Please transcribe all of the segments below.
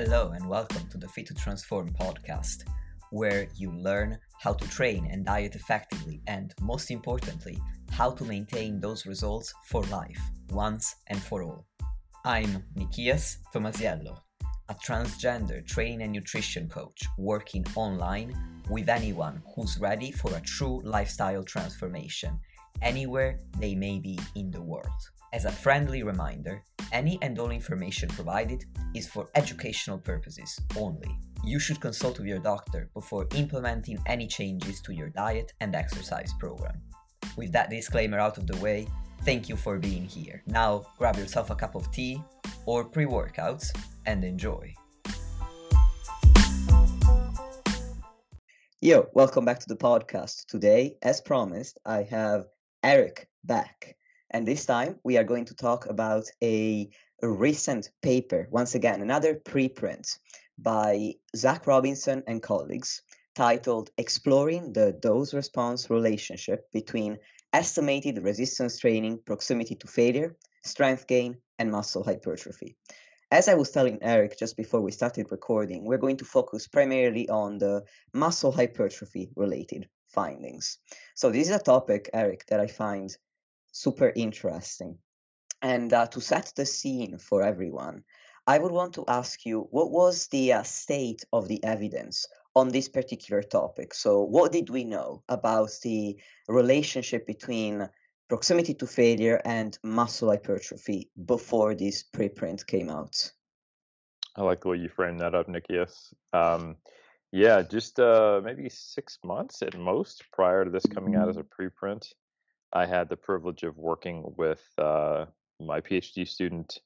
Hello, and welcome to the Fit to Transform podcast, where you learn how to train and diet effectively, and most importantly, how to maintain those results for life, once and for all. I'm Nikias Tomasiello, a transgender training and nutrition coach working online with anyone who's ready for a true lifestyle transformation, anywhere they may be in the world. As a friendly reminder, any and all information provided is for educational purposes only. You should consult with your doctor before implementing any changes to your diet and exercise program. With that disclaimer out of the way, thank you for being here. Now grab yourself a cup of tea or pre workouts and enjoy. Yo, welcome back to the podcast. Today, as promised, I have Eric back. And this time we are going to talk about a, recent paper, once again, another preprint by Zach Robinson and colleagues titled Exploring the Dose Response Relationship Between Estimated Resistance Training, Proximity to Failure, Strength Gain, and Muscle Hypertrophy. As I was telling Eric just before we started recording, we're going to focus primarily on the muscle hypertrophy related findings. So, this is a topic, Eric, that I find super interesting. And uh, to set the scene for everyone, I would want to ask you what was the uh, state of the evidence on this particular topic? So, what did we know about the relationship between proximity to failure and muscle hypertrophy before this preprint came out? I like the way you framed that up, Nikias. Um, yeah, just uh, maybe six months at most prior to this coming out as a preprint. I had the privilege of working with uh, my PhD student,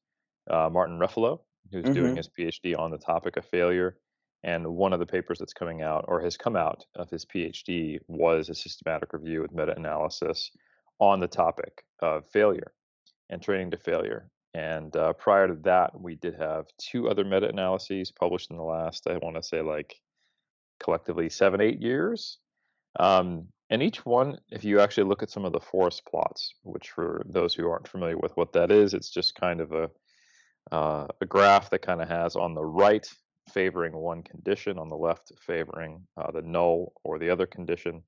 uh, Martin Refalo, who's mm-hmm. doing his PhD on the topic of failure. And one of the papers that's coming out or has come out of his PhD was a systematic review with meta analysis on the topic of failure and training to failure. And uh, prior to that, we did have two other meta analyses published in the last, I want to say, like collectively seven, eight years. Um, and each one, if you actually look at some of the forest plots, which for those who aren't familiar with what that is, it's just kind of a uh, a graph that kind of has on the right favoring one condition, on the left favoring uh, the null or the other condition,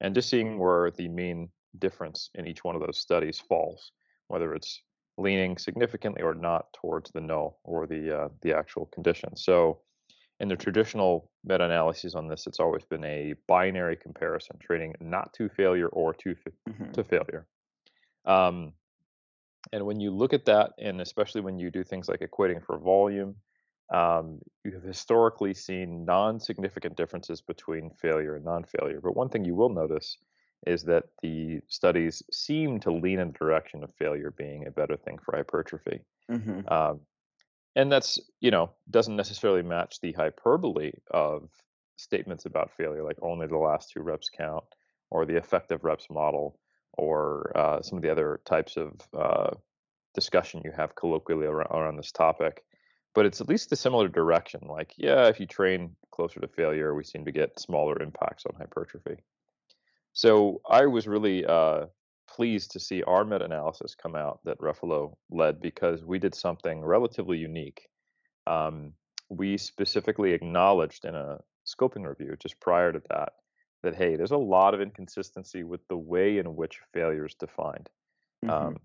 and just seeing where the mean difference in each one of those studies falls, whether it's leaning significantly or not towards the null or the uh, the actual condition. So in the traditional meta analyses on this, it's always been a binary comparison, trading not to failure or to mm-hmm. to failure. Um, and when you look at that, and especially when you do things like equating for volume, um, you have historically seen non-significant differences between failure and non-failure. But one thing you will notice is that the studies seem to lean in the direction of failure being a better thing for hypertrophy. Mm-hmm. Um, and that's you know doesn't necessarily match the hyperbole of statements about failure like only the last two reps count or the effective reps model or uh, some of the other types of uh, discussion you have colloquially around, around, this topic. But it's at least a similar direction like yeah if you train closer to failure we seem to get smaller impacts on hypertrophy. So i was really uh, pleased to see our meta-analysis come out that Refalo led because we did something relatively unique. Um, we specifically acknowledged in a scoping review just prior to that that hey, there's a lot of inconsistency with the way in which failure is defined. Mm-hmm. Um,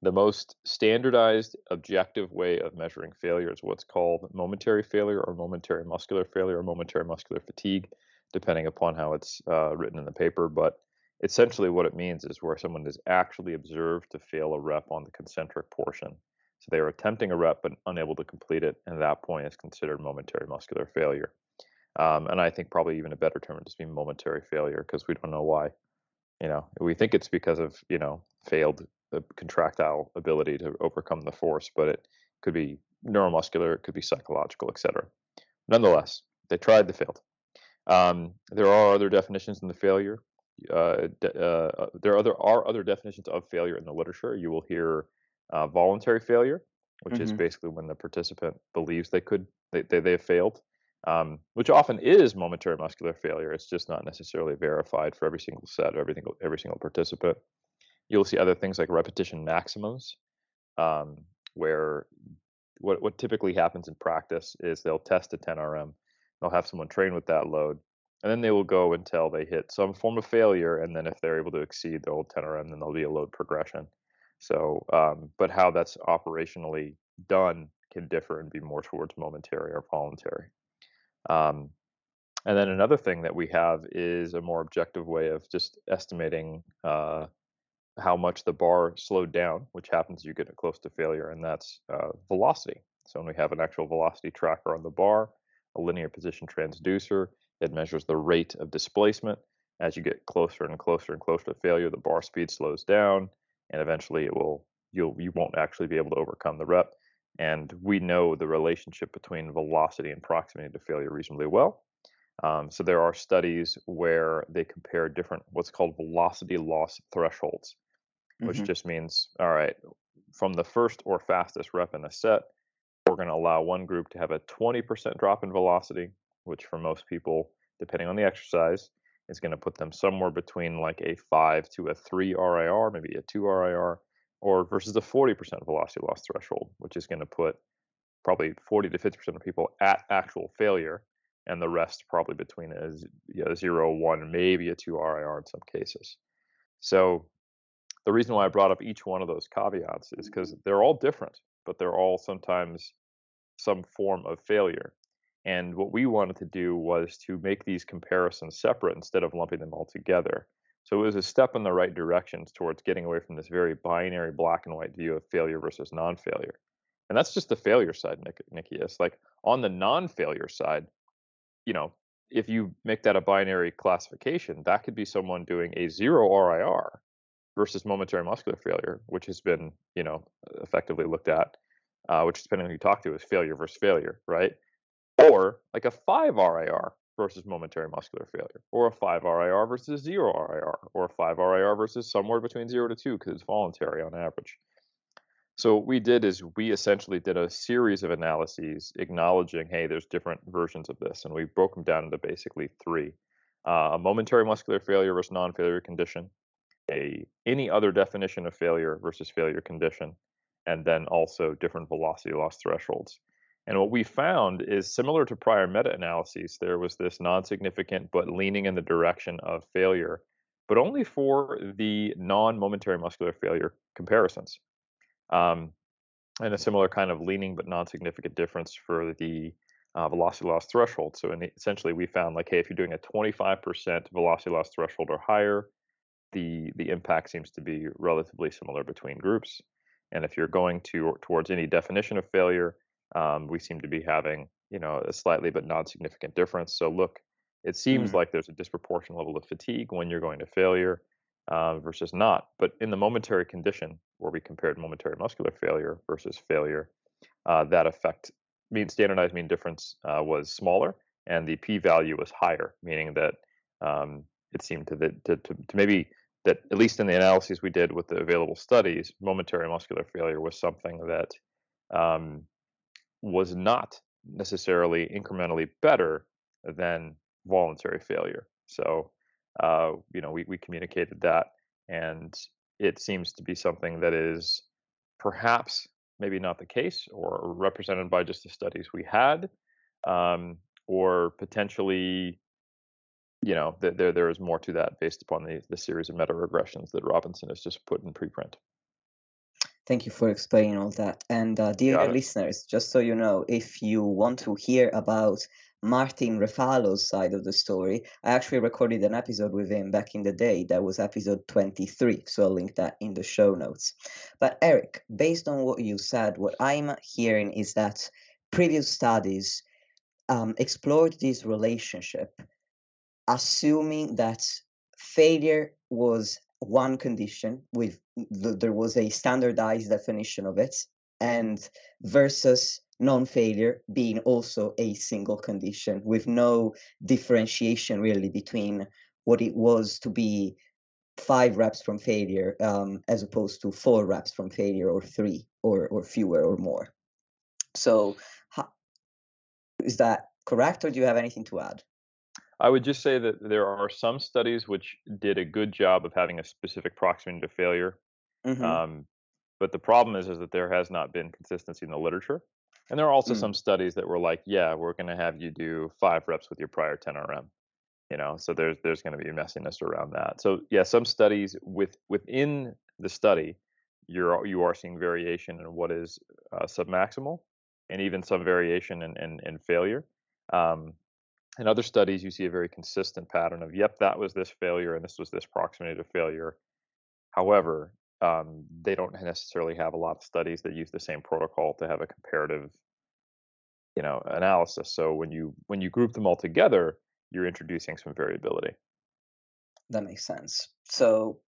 the most standardized objective way of measuring failure is what's called momentary failure or momentary muscular failure or momentary muscular fatigue, depending upon how it's uh, written in the paper. But essentially what it means is where someone is actually observed to fail a rep on the concentric portion. So they are attempting a rep but unable to complete it, and at that point is considered momentary muscular failure. Um, and I think probably even a better term would just be momentary failure because we don't know why. You know, we think it's because of you know failed the contractile ability to overcome the force, but it could be neuromuscular, it could be psychological, etc. Nonetheless, they tried, they failed. Um, there are other definitions in the failure uh, uh, there are other are other definitions of failure in the literature. You will hear uh, voluntary failure, which mm-hmm. is basically when the participant believes they could they they, they have failed, um, which often is momentary muscular failure. It's just not necessarily verified for every single set, every single every single participant. You'll see other things like repetition maximums, um, where what what typically happens in practice is they'll test a 10 RM, they'll have someone train with that load, and then they will go until they hit some form of failure, and then if they're able to exceed the old 10 RM, then there'll be a load progression. So, um, but how that's operationally done can differ and be more towards momentary or voluntary. Um, and then another thing that we have is a more objective way of just estimating uh, how much the bar slowed down, which happens you get close to failure, and that's uh, velocity. So when we have an actual velocity tracker on the bar, a linear position transducer, it measures the rate of displacement. As you get closer and closer and closer to failure, the bar speed slows down, and eventually it will you'll you won't actually be able to overcome the rep. And we know the relationship between velocity and proximity to failure reasonably well. Um, so there are studies where they compare different what's called velocity loss thresholds, which mm-hmm. just means all right, from the first or fastest rep in a set, we're going to allow one group to have a 20% drop in velocity, which for most people, depending on the exercise, is going to put them somewhere between like a 5 to a 3 RIR, maybe a 2 RIR, or versus a 40% velocity loss threshold, which is going to put probably 40 to 50% of people at actual failure, and the rest probably between a you know, 0, 1, maybe a 2 RIR in some cases. So the reason why I brought up each one of those caveats is because mm-hmm. they're all different, but they're all sometimes some form of failure. And what we wanted to do was to make these comparisons separate instead of lumping them all together. So it was a step in the right direction towards getting away from this very binary black and white view of failure versus non-failure. And that's just the failure side, Nick, Nikias. Like on the non-failure side, you know, if you make that a binary classification, that could be someone doing a zero RIR versus momentary muscular failure, which has been, you know, effectively looked at, uh, which depending on who you talk to is failure versus failure, right? Or like a five RIR versus momentary muscular failure, or a 5 RIR versus 0 RIR, or a 5 RIR versus somewhere between 0 to 2 because it's voluntary on average. So what we did is we essentially did a series of analyses acknowledging, hey, there's different versions of this, and we broke them down into basically three: uh, a momentary muscular failure versus non-failure condition, a any other definition of failure versus failure condition, and then also different velocity loss thresholds. And what we found is similar to prior meta analyses, there was this non significant but leaning in the direction of failure, but only for the non momentary muscular failure comparisons. Um, and a similar kind of leaning but non significant difference for the uh, velocity loss threshold. So the, essentially, we found like, hey, if you're doing a 25% velocity loss threshold or higher, the the impact seems to be relatively similar between groups. And if you're going to towards any definition of failure, um, we seem to be having you know a slightly but non-significant difference. So look, it seems mm. like there's a disproportionate level of fatigue when you're going to failure uh, versus not. But in the momentary condition, where we compared momentary muscular failure versus failure, uh, that effect mean standardized mean difference uh, was smaller, and the p-value was higher, meaning that um, it seemed to, the, to, to, to maybe that at least in the analyses we did with the available studies, momentary muscular failure was something that um, was not necessarily incrementally better than voluntary failure. So, uh, you know, we, we communicated that, and it seems to be something that is perhaps maybe not the case or represented by just the studies we had, um, or potentially, you know, th- there there is more to that based upon the, the series of meta regressions that Robinson has just put in preprint. Thank you for explaining all that. And uh, dear listeners, just so you know, if you want to hear about Martin Refalo's side of the story, I actually recorded an episode with him back in the day. That was episode 23. So I'll link that in the show notes. But Eric, based on what you said, what I'm hearing is that previous studies um, explored this relationship, assuming that failure was one condition with the, there was a standardized definition of it and versus non-failure being also a single condition with no differentiation really between what it was to be five reps from failure um, as opposed to four reps from failure or three or, or fewer or more. So how, is that correct or do you have anything to add I would just say that there are some studies which did a good job of having a specific proximity to failure. Mm-hmm. Um, but the problem is, is that there has not been consistency in the literature. And there are also Mm. some studies that were like, yeah, we're going to have you do five reps with your prior 10 RM. You know, so there's there's going to be a messiness around that. So yeah, some studies with within the study, you're you are seeing variation in what is uh, submaximal, and even some variation in in, in failure. Um, in other studies, you see a very consistent pattern of, yep, that was this failure and this was this proximity to failure. However, um, they don't necessarily have a lot of studies that use the same protocol to have a comparative, you know, analysis. So when you when you group them all together, you're introducing some variability. That makes sense. So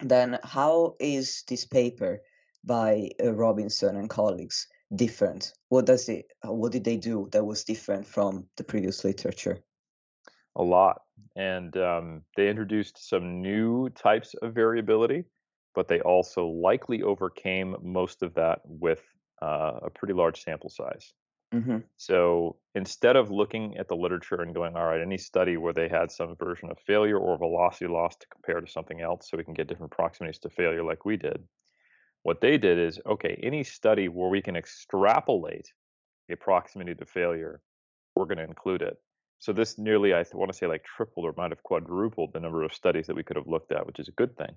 then, how is this paper by uh, Robinson and colleagues different? What does it? What did they do that was different from the previous literature? A lot, and um, they introduced some new types of variability, but they also likely overcame most of that with uh, a pretty large sample size. Mm-hmm. So instead of looking at the literature and going, all right, any study where they had some version of failure or velocity loss to compare to something else so we can get different proximities to failure like we did, what they did is, okay, any study where we can extrapolate a proximity to failure, we're going to include it. So this nearly, I want to say, like tripled or might have quadrupled the number of studies that we could have looked at, which is a good thing.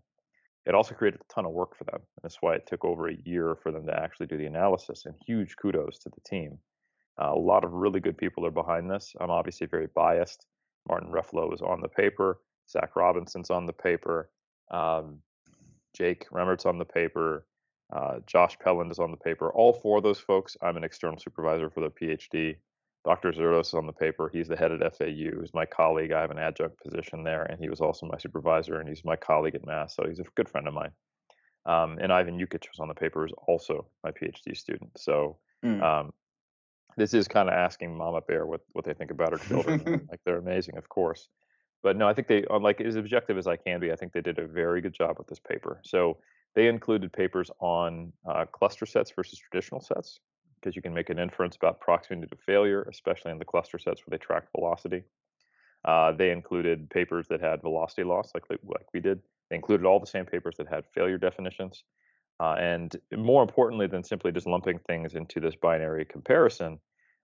It also created a ton of work for them. That's why it took over a year for them to actually do the analysis. And huge kudos to the team. Uh, a lot of really good people are behind this. I'm obviously very biased. Martin Refalo is on the paper. Zach Robinson's on the paper. Um, Jake Remmert's on the paper. Uh, Josh Pelland is on the paper. All four of those folks, I'm an external supervisor for their PhD. Dr. Zourdos is on the paper. He's the head at FAU. He's my colleague. I have an adjunct position there, and he was also my supervisor, and he's my colleague at Mass, so he's a good friend of mine. Um, and Ivan Jukic was on the paper, is also my PhD student. So Mm. um, this is kind of asking Mama Bear what, what they think about her children. like they're amazing, of course. But no, I think they, on like as objective as I can be, I think they did a very good job with this paper. So they included papers on uh, cluster sets versus traditional sets, because you can make an inference about proximity to failure, especially in the cluster sets where they track velocity. Uh, they included papers that had velocity loss, like like we did. They included all the same papers that had failure definitions. Uh, and more importantly than simply just lumping things into this binary comparison,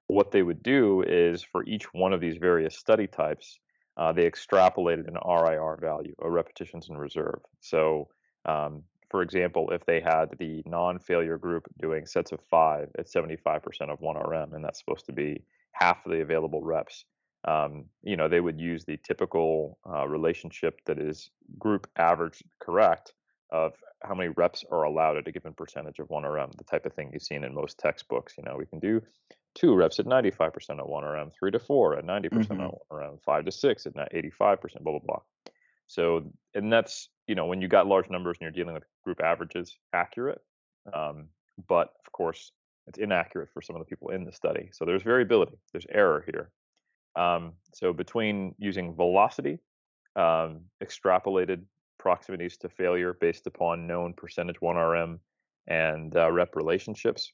what they would do is for each one of these various study types, uh, they extrapolated an RIR value, a repetitions in reserve. So, um, for example, if they had the non-failure group doing sets of five at 75% of 1RM, and that's supposed to be half of the available reps, um, you know, they would use the typical uh, relationship that is group average correct of how many reps are allowed at a given percentage of 1RM, the type of thing you've seen in most textbooks. You know, we can do two reps at 95% of 1RM, three to four at 90% Mhm. of 1RM, five to six at 85%, blah, blah, blah. So, and that's, you know, when you got large numbers and you're dealing with group averages, accurate. Um, but of course, it's inaccurate for some of the people in the study. So there's variability, there's error here. Um, so between using velocity, um, extrapolated proximities to failure based upon known percentage 1RM and uh, rep relationships,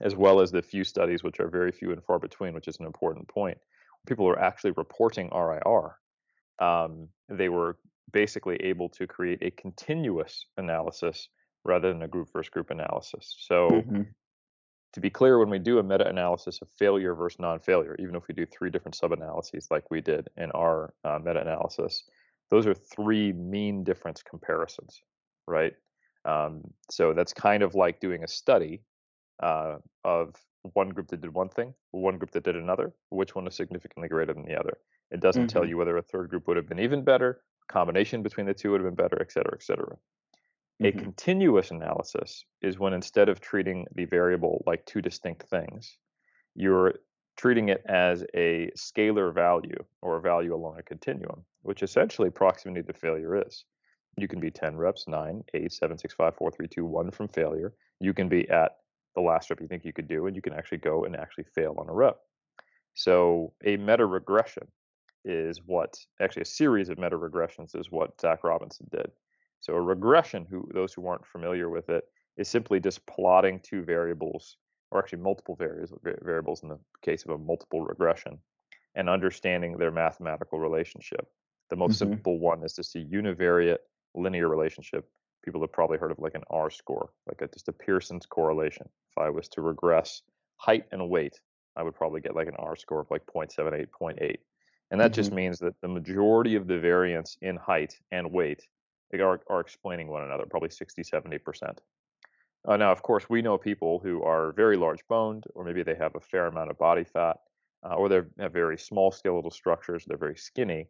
as well as the few studies, which are very few and far between, which is an important point. People are actually reporting RIR. Um, they were basically able to create a continuous analysis rather than a group versus group analysis. So, Mhm. to be clear, when we do a meta analysis of failure versus non failure, even if we do three different sub analyses like we did in our uh, meta analysis, those are three mean difference comparisons, right? Um, so that's kind of like doing a study uh, of one group that did one thing, one group that did another, which one is significantly greater than the other. It doesn't tell Mhm. you whether a third group would have been even better, combination between the two would have been better, et cetera, et cetera. A Mhm. continuous analysis is when instead of treating the variable like two distinct things, you're treating it as a scalar value or a value along a continuum, which essentially proximity to failure is. You can be 10 reps, 9, 8, 7, 6, 5, 4, 3, 2, 1 from failure. You can be at the last rep you think you could do, and you can actually go and actually fail on a rep. So a meta regression is what actually a series of meta regressions is what Zach Robinson did. So a regression, who those who aren't familiar with it, is simply just plotting two variables, or actually multiple variables, variables in the case of a multiple regression, and understanding their mathematical relationship. The most Mhm. simple one is just a univariate linear relationship. People have probably heard of like an R score, like a, just a Pearson's correlation. If I was to regress height and weight, I would probably get like an R score of like 0.78, 0.8. And that mm-hmm. just means that the majority of the variance in height and weight are, are explaining one another, probably 60, 70%. Uh, now, of course, we know people who are very large boned, or maybe they have a fair amount of body fat, uh, or they have very small skeletal structures, they're very skinny.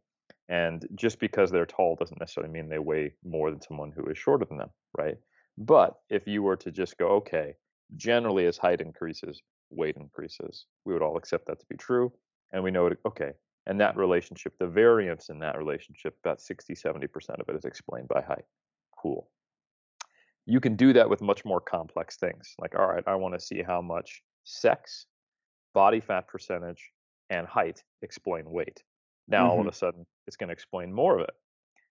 And just because they're tall doesn't necessarily mean they weigh more than someone who is shorter than them, right? But if you were to just go, okay, generally as height increases, weight increases, we would all accept that to be true. And we know, it, okay, and that relationship, the variance in that relationship, about 60, 70% of it is explained by height. Cool. You can do that with much more complex things. Like, all right, I want to see how much sex, body fat percentage, and height explain weight. Now, mm-hmm. all of mm-hmm. a sudden, it's going to explain more of it.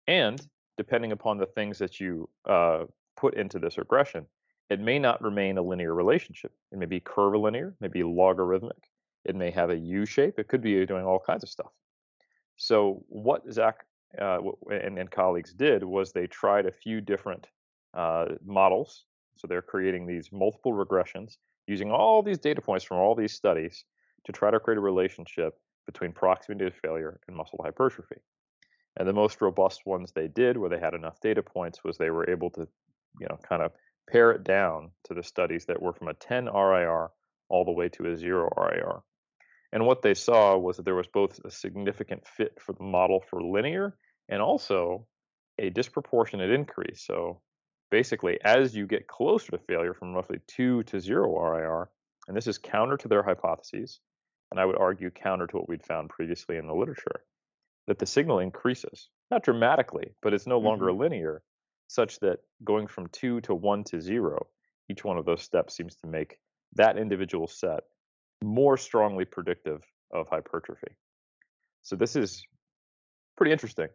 And depending upon the things that you uh, put into this regression, it may not remain a linear relationship. It may be curvilinear, maybe logarithmic, it may have a U shape. It could be doing all kinds of stuff. So what Zach uh, and, and, colleagues did was they tried a few different uh, models. So they're creating these multiple regressions using all these data points from all these studies to try to create a relationship between proximity to failure and muscle hypertrophy. And the most robust ones they did, where they had enough data points, was they were able to, you know, kind of pare it down to the studies that were from a 10 RIR all the way to a zero RIR. And what they saw was that there was both a significant fit for the model for linear and also a disproportionate increase. So basically, as you get closer to failure from roughly 2 to 0 RIR, and this is counter to their hypotheses, and I would argue counter to what we'd found previously in the literature, that the signal increases. Not dramatically, but it's no longer mm-hmm. linear, such that going from 2 to 1 to 0, each one of those steps seems to make that individual set more strongly predictive of hypertrophy. So this is pretty interesting.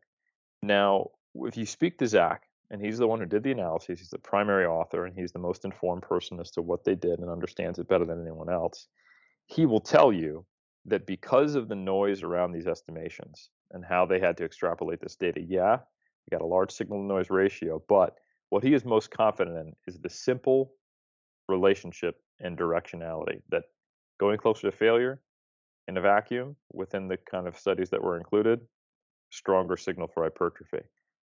Now, if you speak to Zach, and he's the one who did the analysis, he's the primary author, and he's the most informed person as to what they did and understands it better than anyone else, he will tell you that because of the noise around these estimations and how they had to extrapolate this data, yeah, you got a large signal to noise ratio, but what he is most confident in is the simple relationship and directionality that going closer to failure in a vacuum within the kind of studies that were included, stronger signal for hypertrophy.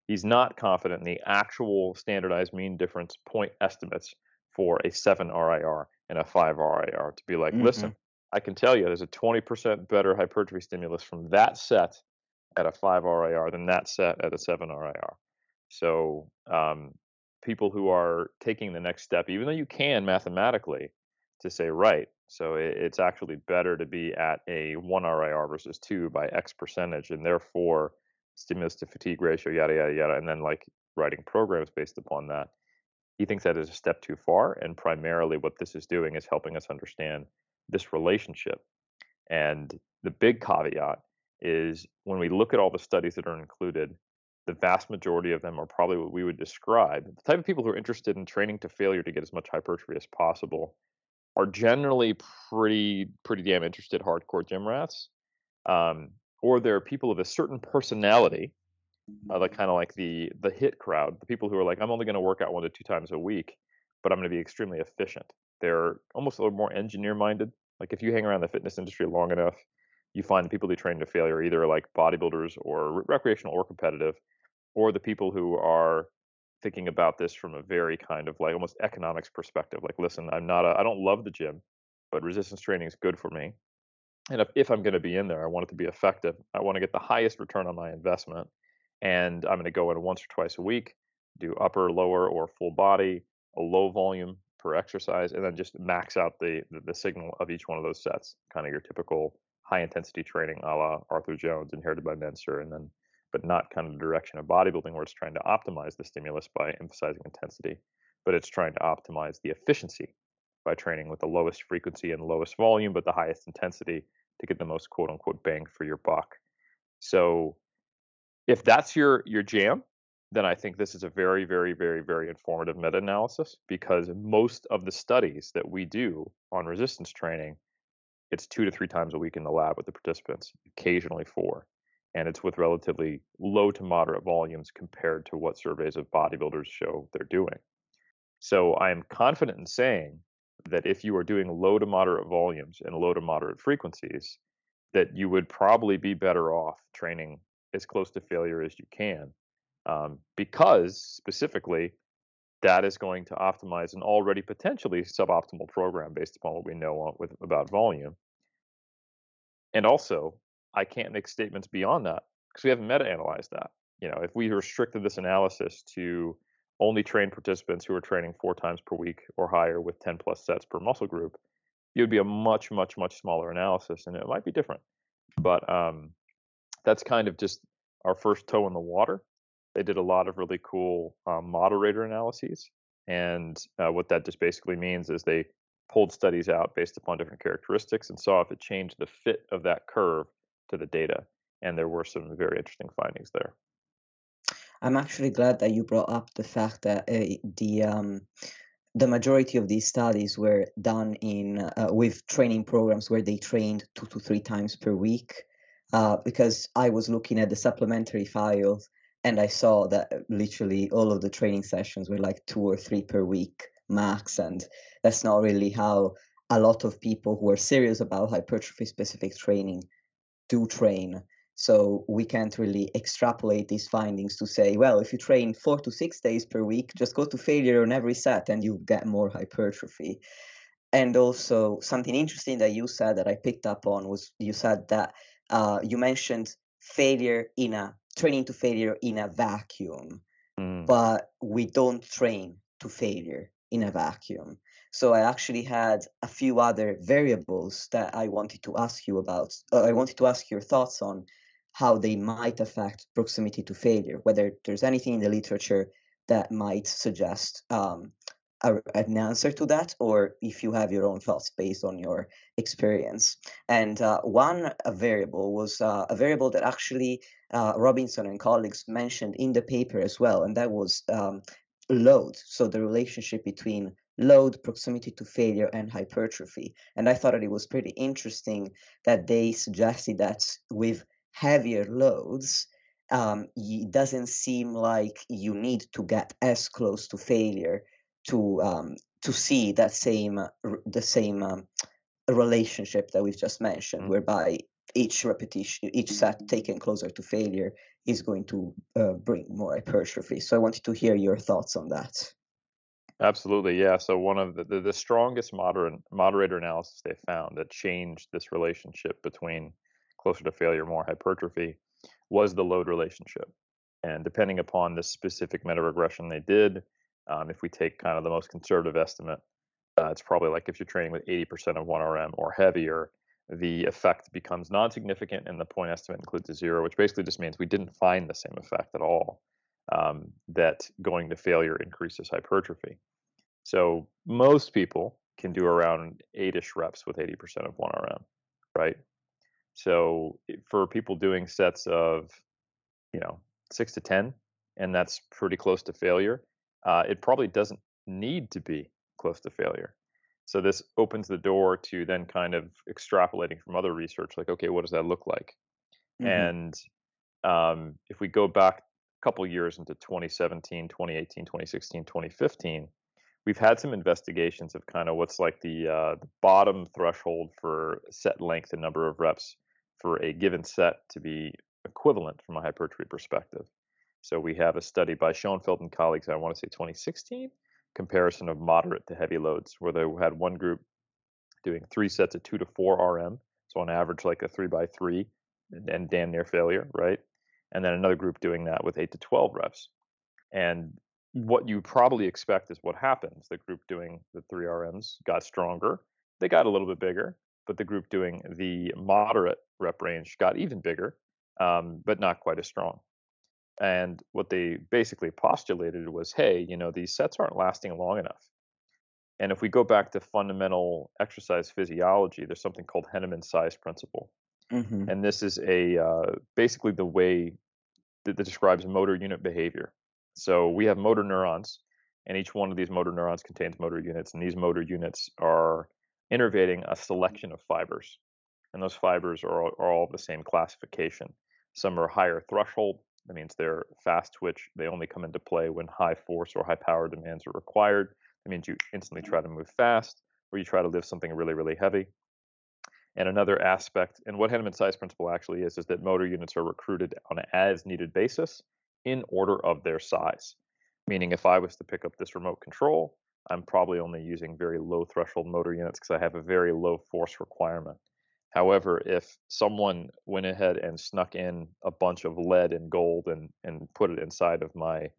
He's not confident in the actual standardized mean difference point estimates for a 7 RIR and a 5 RIR to be like, mm-hmm. listen, I can tell you there's a 20% better hypertrophy stimulus from that set at a 5 RIR than that set at a 7 RIR. So, um, people who are taking the next step, even though you can mathematically, to say, right, so it's actually better to be at a 1 RIR versus 2 by X percentage, and therefore stimulus to fatigue ratio, yada, yada, yada, and then like writing programs based upon that. He thinks that is a step too far. And primarily, what this is doing is helping us understand this relationship. And the big caveat is when we look at all the studies that are included, the vast majority of them are probably what we would describe the type of people who are interested in training to failure to get as much hypertrophy as possible are generally pretty pretty damn interested hardcore gym rats, um, or they're people of a certain personality, uh, like kind of like the the hit crowd, the people who are like, I'm only going to work out one to two times a week, but I'm going to be extremely efficient. They're almost a little more engineer minded. Like if you hang around the fitness industry long enough, you find the people who train to failure either like bodybuilders or recreational or competitive, or the people who are thinking about this from a very kind of like almost economics perspective. Like, listen, I'm not, a, I don't love the gym, but resistance training is good for me. And if, if I'm going to be in there, I want it to be effective. I want to get the highest return on my investment. And I'm going to go in once or twice a week, do upper, lower, or full body, a low volume per exercise, and then just max out the, the, the signal of each one of those sets. Kind of your typical high intensity training a la Arthur Jones, inherited by Mentzer, and then but not kind of the direction of bodybuilding where it's trying to optimize the stimulus by emphasizing intensity, but it's trying to optimize the efficiency by training with the lowest frequency and lowest volume, but the highest intensity to get the most quote unquote bang for your buck. So if that's your your jam, then I think this is a very, very, very, very informative meta-analysis because most of the studies that we do on resistance training, it's two to three times a week in the lab with the participants, occasionally four and it's with relatively low to moderate volumes compared to what surveys of bodybuilders show they're doing. So I am confident in saying that if you are doing low to moderate volumes and low to moderate frequencies, that you would probably be better off training as close to failure as you can, um, because specifically that is going to optimize an already potentially suboptimal program based upon what we know with, about volume. And also, I can't make statements beyond that because we haven't meta-analyzed that. You know, if we restricted this analysis to only train participants who are training four times per week or higher with 10 plus sets per muscle group, it would be a much, much, much smaller analysis, and it might be different. But um, that's kind of just our first toe in the water. They did a lot of really cool um, moderator analyses, and uh, what that just basically means is they pulled studies out based upon different characteristics and saw if it changed the fit of that curve to the data. And there were some very interesting findings there. I'm actually glad that you brought up the fact that uh, the um, the majority of these studies were done in uh, with training programs where they trained two to three times per week. Uh, because I was looking at the supplementary files and I saw that literally all of the training sessions were like two or three per week max, and that's not really how a lot of people who are serious about hypertrophy specific training do train. So we can't really extrapolate these findings to say, well, if you train four to six days per week, just go to failure on every set and you get more hypertrophy. And also, something interesting that you said that I picked up on was you said that uh, you mentioned failure in a training to failure in a vacuum, mm. but we don't train to failure in a vacuum. So I actually had a few other variables that I wanted to ask you about. Uh, I wanted to ask your thoughts on how they might affect proximity to failure, whether there's anything in the literature that might suggest um, a, an answer to that, or if you have your own thoughts based on your experience. And uh, one variable was uh, a variable that actually uh, Robinson and colleagues mentioned in the paper as well, and that was um, load. So the relationship between load, proximity to failure, and hypertrophy. And I thought that it was pretty interesting that they suggested that with heavier loads, um, it doesn't seem like you need to get as close to failure to um, to see that same the same um, relationship that we've just mentioned, mm-hmm. whereby each repetition, each set taken closer to failure is going to uh, bring more hypertrophy. So I wanted to hear your thoughts on that. Absolutely, yeah. So one of the, the, the strongest moderate, moderator analysis they found that changed this relationship between closer to failure, more hypertrophy, was the load relationship. And depending upon the specific meta regression they did, um, if we take kind of the most conservative estimate, uh, it's probably like if you're training with 80% of 1RM or heavier, the effect becomes non-significant and the point estimate includes a zero, which basically just means we didn't find the same effect at all. Um, that going to failure increases hypertrophy. So most people can do around eight-ish reps with 80% of 1RM, right? So for people doing sets of, you know, six to 10, and that's pretty close to failure, uh, it probably doesn't need to be close to failure. So this opens the door to then kind of extrapolating from other research, like, okay, what does that look like? Mm-hmm. And um, if we go back a couple years into 2017, 2018, 2016, 2015, we've had some investigations of kind of what's like the, uh, the bottom threshold for set length and number of reps for a given set to be equivalent from a hypertrophy perspective. So we have a study by Schoenfeld and colleagues, I want to say 2016, comparison of moderate to heavy loads, where they had one group doing three sets of two to four RM, so on average like a three by three, and damn near failure, right? And then another group doing that with eight to 12 reps. And what you probably expect is what happens. The group doing the three RMs got stronger, they got a little bit bigger, but the group doing the moderate rep range got even bigger, um, but not quite as strong. And what they basically postulated was hey, you know, these sets aren't lasting long enough. And if we go back to fundamental exercise physiology, there's something called Henneman's size principle. Mm-hmm. And this is a uh, basically the way that, that describes motor unit behavior. So we have motor neurons, and each one of these motor neurons contains motor units, and these motor units are innervating a selection of fibers. And those fibers are all, are all the same classification. Some are higher threshold, that means they're fast twitch. They only come into play when high force or high power demands are required. That means you instantly mm-hmm. try to move fast, or you try to lift something really, really heavy. And another aspect, and what Henneman size principle actually is, is that motor units are recruited on an as needed basis in order of their size. Meaning, if I was to pick up this remote control, I'm probably only using very low threshold motor units because I have a very low force requirement. However, if someone went ahead and snuck in a bunch of lead and gold and, and put it inside of my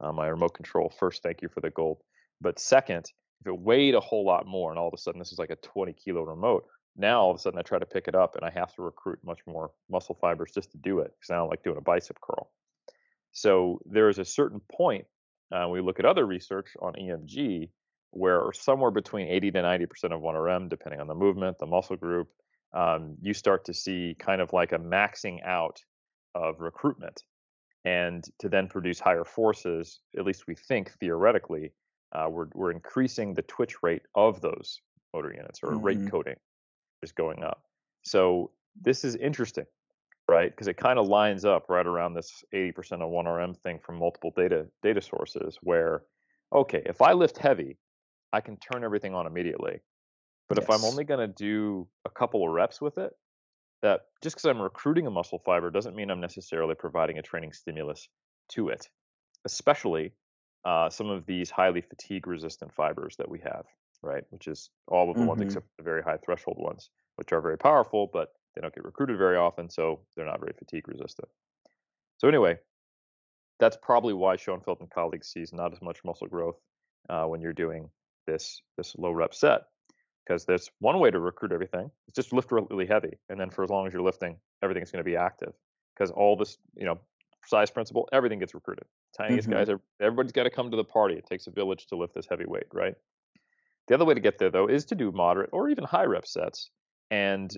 uh, my remote control, first, thank you for the gold. But second, if it weighed a whole lot more and all of a sudden this is like a 20 kilo remote, now all of a sudden I try to pick it up and I have to recruit much more muscle fibers just to do it because now I don't like doing a bicep curl. So there is a certain point. Uh, we look at other research on EMG where somewhere between 80 to 90 percent of 1RM, depending on the movement, the muscle group, um, you start to see kind of like a maxing out of recruitment. And to then produce higher forces, at least we think theoretically, uh, we're, we're increasing the twitch rate of those motor units or mm-hmm. rate coding is going up. So this is interesting, right? Because it kind of lines up right around this 80% of 1RM thing from multiple data data sources where, okay, if I lift heavy, I can turn everything on immediately. But yes. if I'm only going to do a couple of reps with it, that just because I'm recruiting a muscle fiber doesn't mean I'm necessarily providing a training stimulus to it, especially uh, some of these highly fatigue resistant fibers that we have, right? Which is all of the mm-hmm. ones except the very high threshold ones, which are very powerful, but they don't get recruited very often, so they're not very fatigue resistant. So anyway, that's probably why Schoenfeld and colleagues sees not as much muscle growth uh, when you're doing this this low rep set because there's one way to recruit everything it's just lift really heavy and then for as long as you're lifting everything's going to be active because all this you know size principle everything gets recruited tiniest mm-hmm. guys are everybody's got to come to the party it takes a village to lift this heavy weight right the other way to get there though is to do moderate or even high rep sets and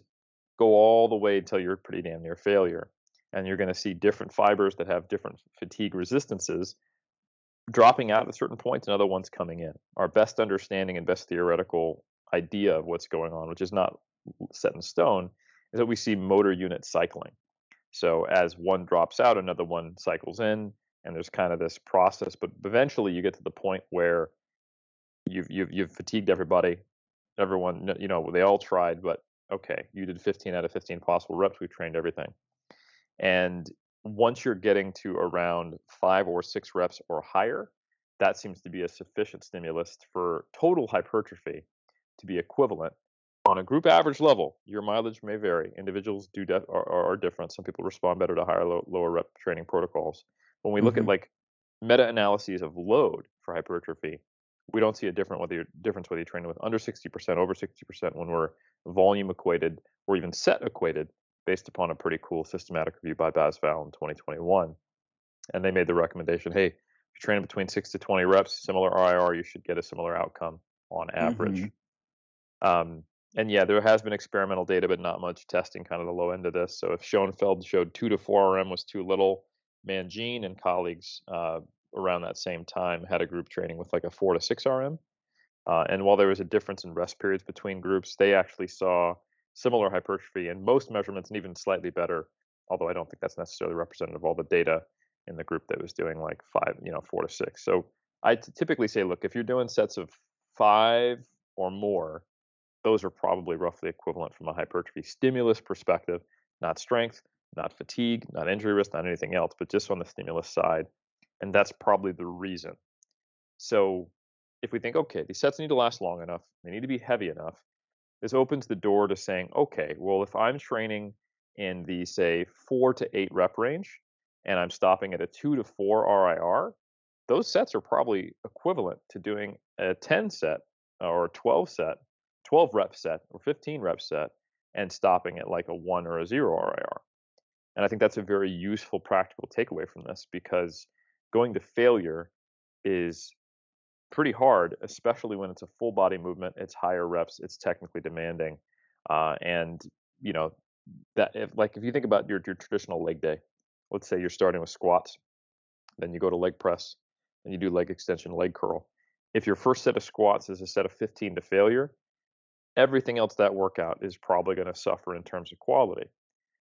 go all the way until you're pretty damn near failure and you're going to see different fibers that have different fatigue resistances dropping out at certain points and other ones coming in. Our best understanding and best theoretical idea of what's going on, which is not set in stone, is that we see motor unit cycling. So as one drops out, another one cycles in, and there's kind of this process. But eventually, you get to the point where you've you've you've fatigued everybody. Everyone, you know, they all tried, but okay, you did 15 out of 15 possible reps. We've trained everything, and once you're getting to around five or six reps or higher, that seems to be a sufficient stimulus for total hypertrophy to be equivalent on a group average level. Your mileage may vary. Individuals do def- are, are, different. Some people respond better to higher low, lower rep training protocols. When we look mm-hmm. at like meta-analyses of load for hypertrophy, we don't see a different whether you're, difference whether you're training with under 60%, over 60% when we're volume equated or even set equated based upon a pretty cool systematic review by Bas Val in 2021. And they made the recommendation, hey, if you train between six to 20 reps, similar RIR, you should get a similar outcome on average. Mm-hmm. Um, and yeah, there has been experimental data, but not much testing, kind of the low end of this. So if Schoenfeld showed two to four RM was too little, Mangine and colleagues uh, around that same time had a group training with like a four to six RM. Uh, and while there was a difference in rest periods between groups, they actually saw similar hypertrophy in most measurements and even slightly better, although I don't think that's necessarily representative of all the data in the group that was doing like five, you know, four to six. So I t- typically say, look, if you're doing sets of five or more, those are probably roughly equivalent from a hypertrophy stimulus perspective, not strength, not fatigue, not injury risk, not anything else, but just on the stimulus side. And that's probably the reason. So if we think, okay, these sets need to last long enough, they need to be heavy enough, this opens the door to saying, okay, well, if I'm training in the say four to eight rep range and I'm stopping at a two to four RIR, those sets are probably equivalent to doing a 10 set or a 12 set, 12 rep set or 15 rep set and stopping at like a one or a zero RIR. And I think that's a very useful practical takeaway from this because going to failure is pretty hard, especially when it's a full body movement. It's higher reps. It's technically demanding, uh, and you know that if like if you think about your your traditional leg day, let's say you're starting with squats, then you go to leg press, and you do leg extension, leg curl. If your first set of squats is a set of 15 to failure, everything else that workout is probably going to suffer in terms of quality.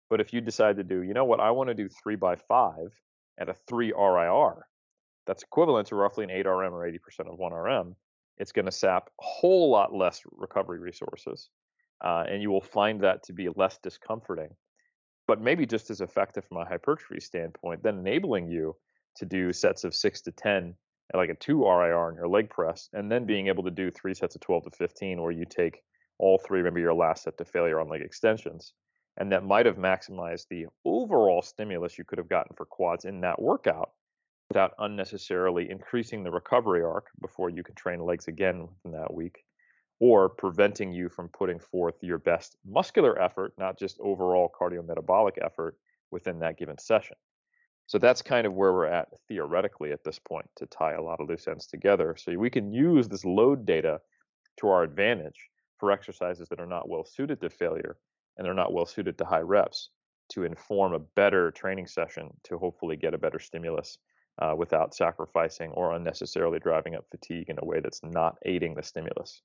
But if you decide to do, you know what, I want to do three by five at a three RIR, that's equivalent to roughly an 8 RM or 80% of 1 RM. it's going to sap a whole lot less recovery resources. Uh, and you will find that to be less discomforting, but maybe just as effective from a hypertrophy standpoint, then enabling you to do sets of six to 10 like a two RIR in your leg press, and then being able to do three sets of 12 to 15, where you take all three, maybe your last set to failure on leg extensions. And that might have maximized the overall stimulus you could have gotten for quads in that workout without unnecessarily increasing the recovery arc before you can train legs again within that week or preventing you from putting forth your best muscular effort, not just overall cardiometabolic effort within that given session. So that's kind of where we're at theoretically at this point to tie a lot of loose ends together. So we can use this load data to our advantage for exercises that are not well suited to failure and they're not well suited to high reps to inform a better training session to hopefully get a better stimulus uh, without sacrificing or unnecessarily driving up fatigue in a way that's not aiding the stimulus.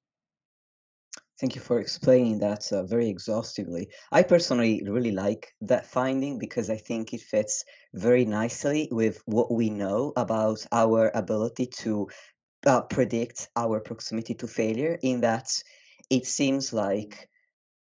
Thank you for explaining that uh, very exhaustively. I personally really like that finding because I think it fits very nicely with what we know about our ability to uh, predict our proximity to failure, in that it seems like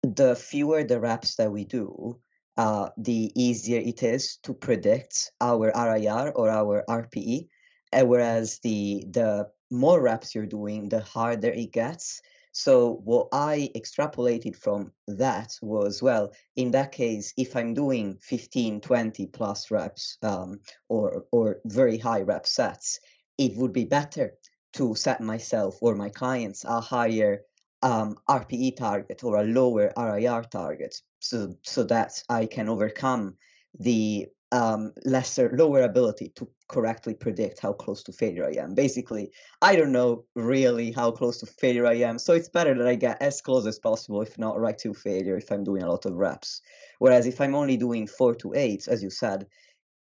the fewer the reps that we do, uh, the easier it is to predict our RIR or our RPE. And whereas the the more reps you're doing, the harder it gets. So what I extrapolated from that was, well, in that case, if I'm doing 15, 20 plus reps um, or or very high rep sets, it would be better to set myself or my clients a higher um, RPE target or a lower RIR target so, so that I can overcome the um, lesser, lower ability to correctly predict how close to failure I am. Basically, I don't know really how close to failure I am, so it's better that I get as close as possible, if not right to failure, if I'm doing a lot of reps. Whereas if I'm only doing four to eight, as you said,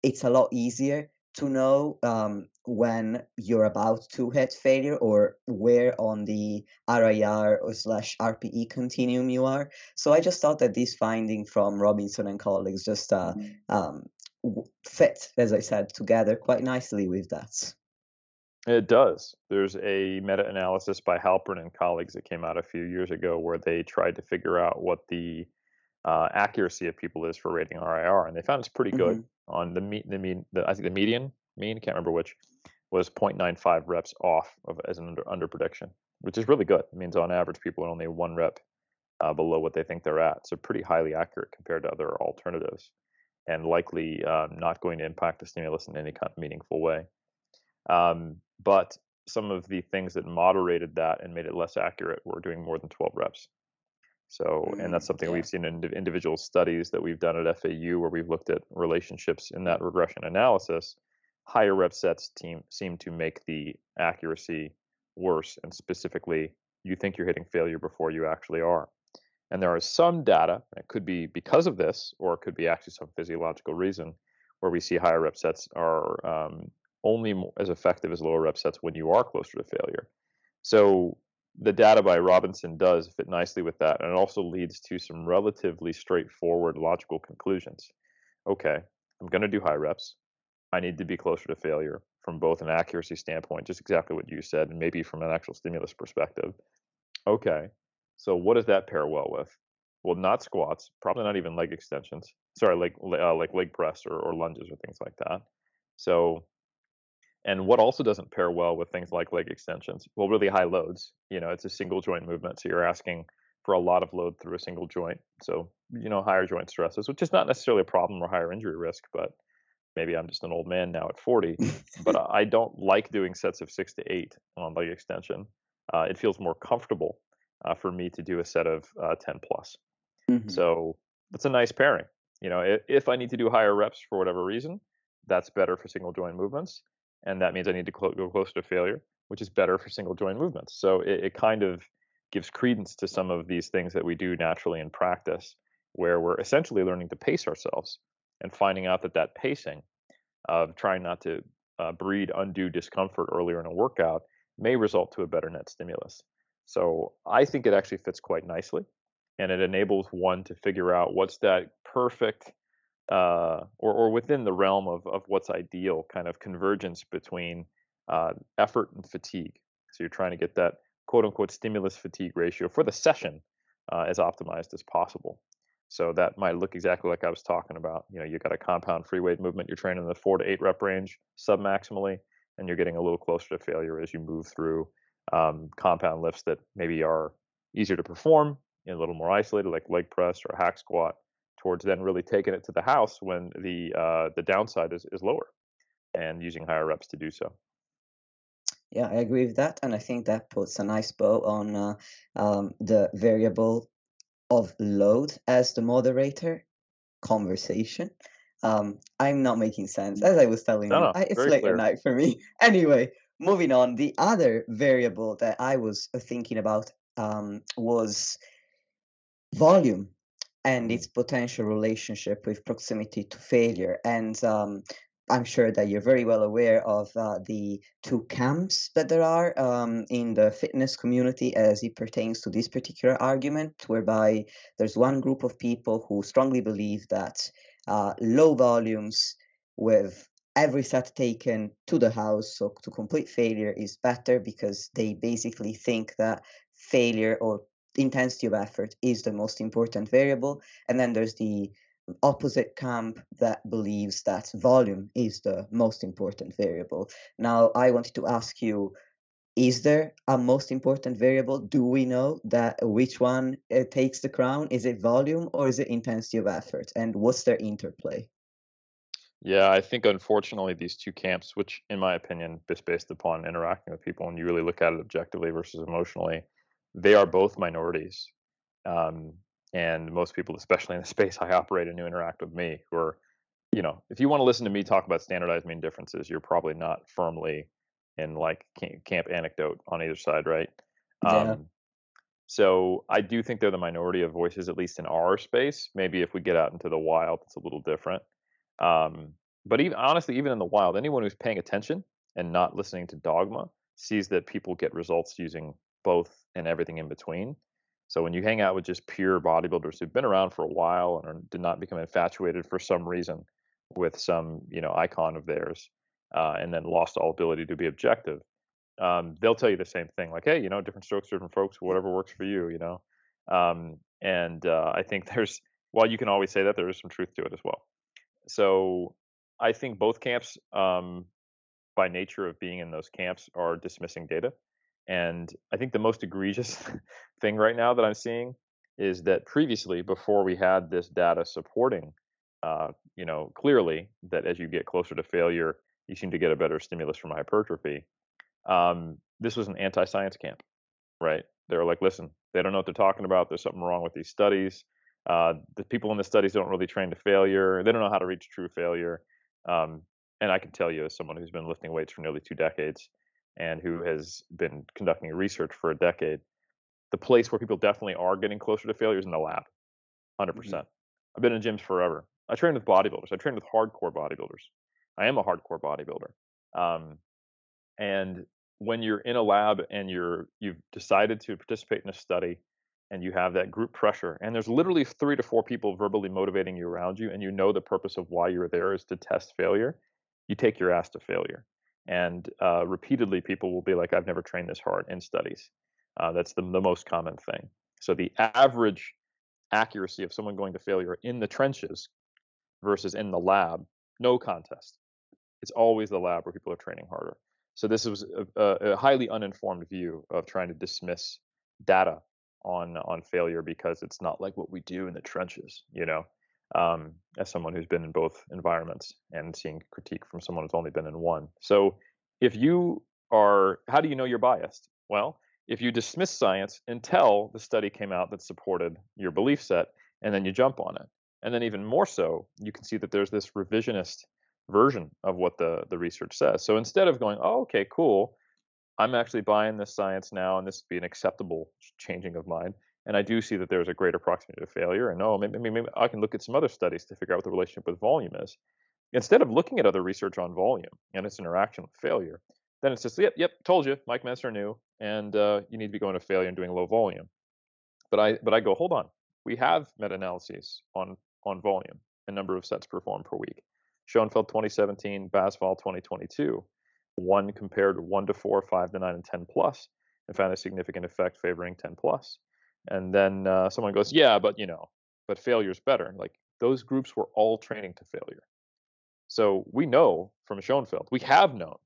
it's a lot easier to know um, when you're about to hit failure or where on the RIR or slash RPE continuum you are. So I just thought that this finding from Robinson and colleagues just uh, mm-hmm. um, fit, as I said, together quite nicely with that. It does. There's a meta analysis by Halperin and colleagues that came out a few years ago where they tried to figure out what the uh, accuracy of people is for rating RIR, and they found it's pretty good. Mm-hmm on the mean the mean the, I think the median mean can't remember which was 0.95 reps off of as an under, under prediction, which is really good. It means on average people are only one rep uh, below what they think they're at, so pretty highly accurate compared to other alternatives, and likely um, not going to impact the stimulus in any kind of meaningful way. Um, but some of the things that moderated that and made it less accurate were doing more than 12 reps. So, and that's mm, something yeah. we've seen in individual studies that we've done at FAU where we've looked at relationships in that regression analysis. Higher rep sets team seem to make the accuracy worse, and specifically, you think you're hitting failure before you actually are. And there are some data, it could be because of this, or it could be actually some physiological reason, where we see higher rep sets are um, only as effective as lower rep sets when you are closer to failure. So the data by Robinson does fit nicely with that, and it also leads to some relatively straightforward logical conclusions. Okay, I'm going to do high reps. I need to be closer to failure from both an accuracy standpoint, just exactly what you said, and maybe from an actual stimulus perspective. Okay, so what does that pair well with? Well, not squats, probably not even leg extensions. Sorry, like uh, like leg press or, or lunges or things like that. So and what also doesn't pair well with things like leg extensions? Well, really high loads. You know, it's a single joint movement, so you're asking for a lot of load through a single joint. So, you know, higher joint stresses, which is not necessarily a problem or higher injury risk, but maybe I'm just an old man now at 40. but I don't like doing sets of six to eight on leg extension. Uh, it feels more comfortable uh, for me to do a set of uh, 10 plus. Mm-hmm. So that's a nice pairing. You know, if, if I need to do higher reps for whatever reason, that's better for single joint movements and that means I need to cl- go closer to failure, which is better for single joint movements. So it, it kind of gives credence to some of these things that we do naturally in practice, where we're essentially learning to pace ourselves and finding out that that pacing of trying not to uh, breed undue discomfort earlier in a workout may result to a better net stimulus. So I think it actually fits quite nicely, and it enables one to figure out what's that perfect uh, or, or within the realm of, of what's ideal, kind of convergence between uh, effort and fatigue. So you're trying to get that quote unquote stimulus fatigue ratio for the session uh, as optimized as possible. So that might look exactly like I was talking about. You know, you've got a compound free weight movement, you're training in the four to eight rep range submaximally, and you're getting a little closer to failure as you move through um, compound lifts that maybe are easier to perform and a little more isolated, like leg press or hack squat, towards then really taking it to the house when the uh, the downside is, is lower and using higher reps to do so. Yeah, I agree with that, and I think that puts a nice bow on uh, um, the variable of load as the moderator conversation. Um, I'm not making sense, as I was telling No, you. no, I, it's late clear. at night for me. Anyway, moving on. The other variable that I was thinking about um, was volume and its potential relationship with proximity to failure. And um, I'm sure that you're very well aware of uh, the two camps that there are um, in the fitness community as it pertains to this particular argument, whereby there's one group of people who strongly believe that uh, low volumes with every set taken to the house, so to complete failure, is better because they basically think that failure or intensity of effort is the most important variable. And then there's the opposite camp that believes that volume is the most important variable. Now, I wanted to ask you is there a most important variable? Do we know that which one uh, takes the crown? Is it volume or is it intensity of effort? And what's their interplay? Yeah, I think unfortunately these two camps, which in my opinion, just based upon interacting with people and you really look at it objectively versus emotionally, they are both minorities. Um, and most people, especially in the space I operate in, who interact with me, who are, you know, if you want to listen to me talk about standardized mean differences, you're probably not firmly in like camp anecdote on either side, right? Yeah. Um, so I do think they're the minority of voices, at least in our space. Maybe if we get out into the wild, it's a little different. Um, but even honestly, even in the wild, anyone who's paying attention and not listening to dogma sees that people get results using both and everything in between. So when you hang out with just pure bodybuilders who've been around for a while and are, did not become infatuated for some reason with some you know icon of theirs, uh, and then lost all ability to be objective, um, they'll tell you the same thing, like, hey, you know, different strokes, different folks, whatever works for you, you know. Um, and uh, I think there's, while you can always say that, there is some truth to it as well. So I think both camps, um, by nature of being in those camps, are dismissing data. And I think the most egregious thing right now that I'm seeing is that previously, before we had this data supporting, uh, you know, clearly that as you get closer to failure, you seem to get a better stimulus from hypertrophy. Um, this was an anti-science camp, right? They were like, listen, they don't know what they're talking about. There's something wrong with these studies. Uh, the people in the studies don't really train to failure. They don't know how to reach true failure. Um, and I can tell you, as someone who's been lifting weights for nearly two decades and who has been conducting research for a decade, the place where people definitely are getting closer to failure is in the lab, 100%. percent mm-hmm. I've been in gyms forever. I train with bodybuilders. I train with hardcore bodybuilders. I am a hardcore bodybuilder. Um, and when you're in a lab and you're you've decided to participate in a study and you have that group pressure and there's literally three to four people verbally motivating you around you and you know the purpose of why you're there is to test failure you take your ass to failure and uh, repeatedly people will be like i've never trained this hard in studies. Uh, that's the, the most common thing. So the average accuracy of someone going to failure in the trenches versus in the lab no contest. It's always the lab where people are training harder. So this was a, a, highly uninformed view of trying to dismiss data on on failure because it's not like what we do in the trenches, you know. Um, as someone who's been in both environments and seeing critique from someone who's only been in one. So if you are, how do you know you're biased? Well, if you dismiss science until the study came out that supported your belief set, and then you jump on it, and then even more so, you can see that there's this revisionist version of what the the research says. So instead of going, oh, okay, cool, I'm actually buying this science now, and this would be an acceptable changing of mind. And I do see that there's a greater proximity to failure. And oh, maybe, maybe I can look at some other studies to figure out what the relationship with volume is. Instead of looking at other research on volume and its interaction with failure, then it's just, yep, yep, told you, Mike Mentzer knew, and uh, you need to be going to failure and doing low volume. But I, but I go, hold on, we have meta-analyses on on volume and number of sets performed per week. Schoenfeld 2017, Baz-Valle 2022. One compared one to four, five to nine, and 10 plus, and found a significant effect favoring 10 plus. And then uh, someone goes, yeah, but you know, but failure's better. Like those groups were all training to failure. So we know from Schoenfeld, we have known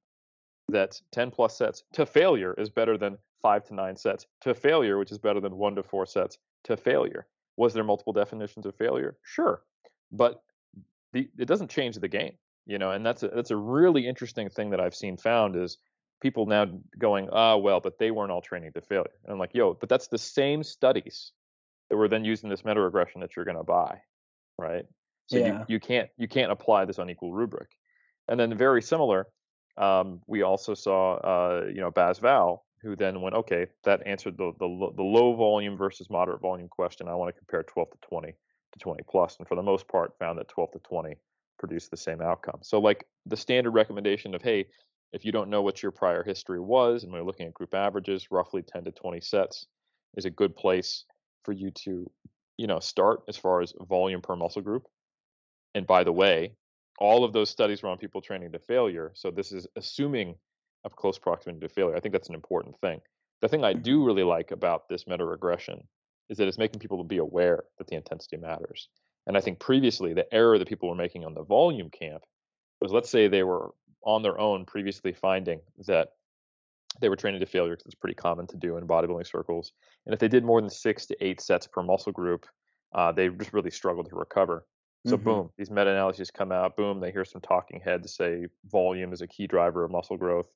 that 10 plus sets to failure is better than five to nine sets to failure, which is better than one to four sets to failure. Was there multiple definitions of failure? Sure, but the, it doesn't change the game, you know. And that's a, that's a really interesting thing that I've seen found is people now going, ah, oh, well, but they weren't all training to failure. And I'm like, yo, but that's the same studies that were then used in this meta regression that you're going to buy, right? So yeah. you, you can't you can't apply this unequal rubric. And then very similar, um, we also saw uh, you know Baz-Valle, who then went, okay, that answered the, the the low volume versus moderate volume question. I want to compare 12 to 20 to 20 plus, and for the most part, found that 12 to 20 produced the same outcome. So like the standard recommendation of hey, if you don't know what your prior history was, and we're looking at group averages, roughly 10 to 20 sets is a good place for you to you know start as far as volume per muscle group. And by the way, all of those studies were on people training to failure. So this is assuming of close proximity to failure. I think that's an important thing. The thing I mm-hmm. do really like about this meta regression is that it's making people be aware that the intensity matters. And I think previously the error that people were making on the volume camp was let's say they were on their own previously finding that they were training to failure because it's pretty common to do in bodybuilding circles. And if they did more than six to eight sets per muscle group, uh, they just really struggled to recover. So mm-hmm. boom, these meta-analyses come out. Boom, they hear some talking heads say volume is a key driver of muscle growth,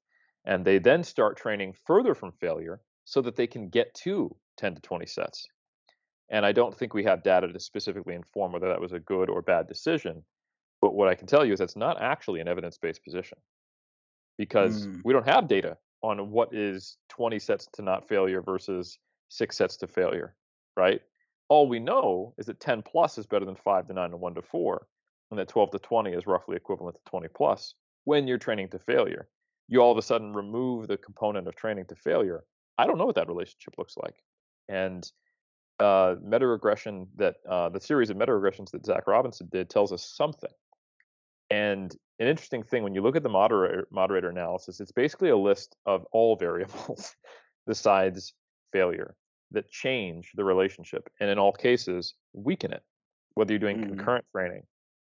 and they then start training further from failure so that they can get to 10 to 20 sets. And I don't think we have data to specifically inform whether that was a good or bad decision. But what I can tell you is that's not actually an evidence-based position because mm. we don't have data on what is 20 sets to not failure versus six sets to failure, right? all we know is that 10 plus is better than 5 to 9 and 1 to 4, and that 12 to 20 is roughly equivalent to 20 plus when you're training to failure. You all of a sudden remove the component of training to failure. I don't know what that relationship looks like. And uh, meta regression that uh, the series of meta regressions that Zach Robinson did tells us something. And an interesting thing when you look at the moderator moderator analysis, it's basically a list of all variables besides failure that change the relationship. And in all cases weaken it whether you're doing mm-hmm. concurrent training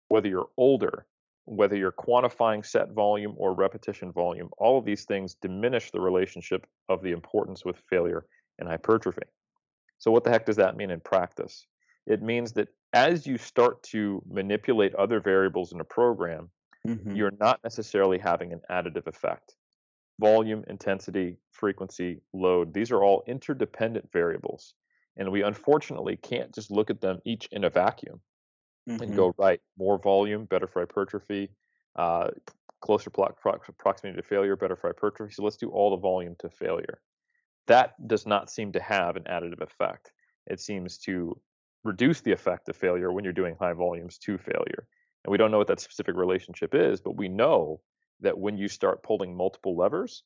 whether you're older whether you're quantifying set volume or repetition volume all of these things diminish the relationship of the importance with failure and hypertrophy. So what the heck does that mean in practice it means that as you start to manipulate other variables in a program mm-hmm. you're not necessarily having an additive effect volume, intensity, frequency, load. These are all interdependent variables. And we unfortunately can't just look at them each in a vacuum mm-hmm. and go, right, more volume, better for hypertrophy, uh, closer proximity to failure, better for hypertrophy. So let's do all the volume to failure. That does not seem to have an additive effect. It seems to reduce the effect of failure when you're doing high volumes to failure. And we don't know what that specific relationship is, but we know that when you start pulling multiple levers,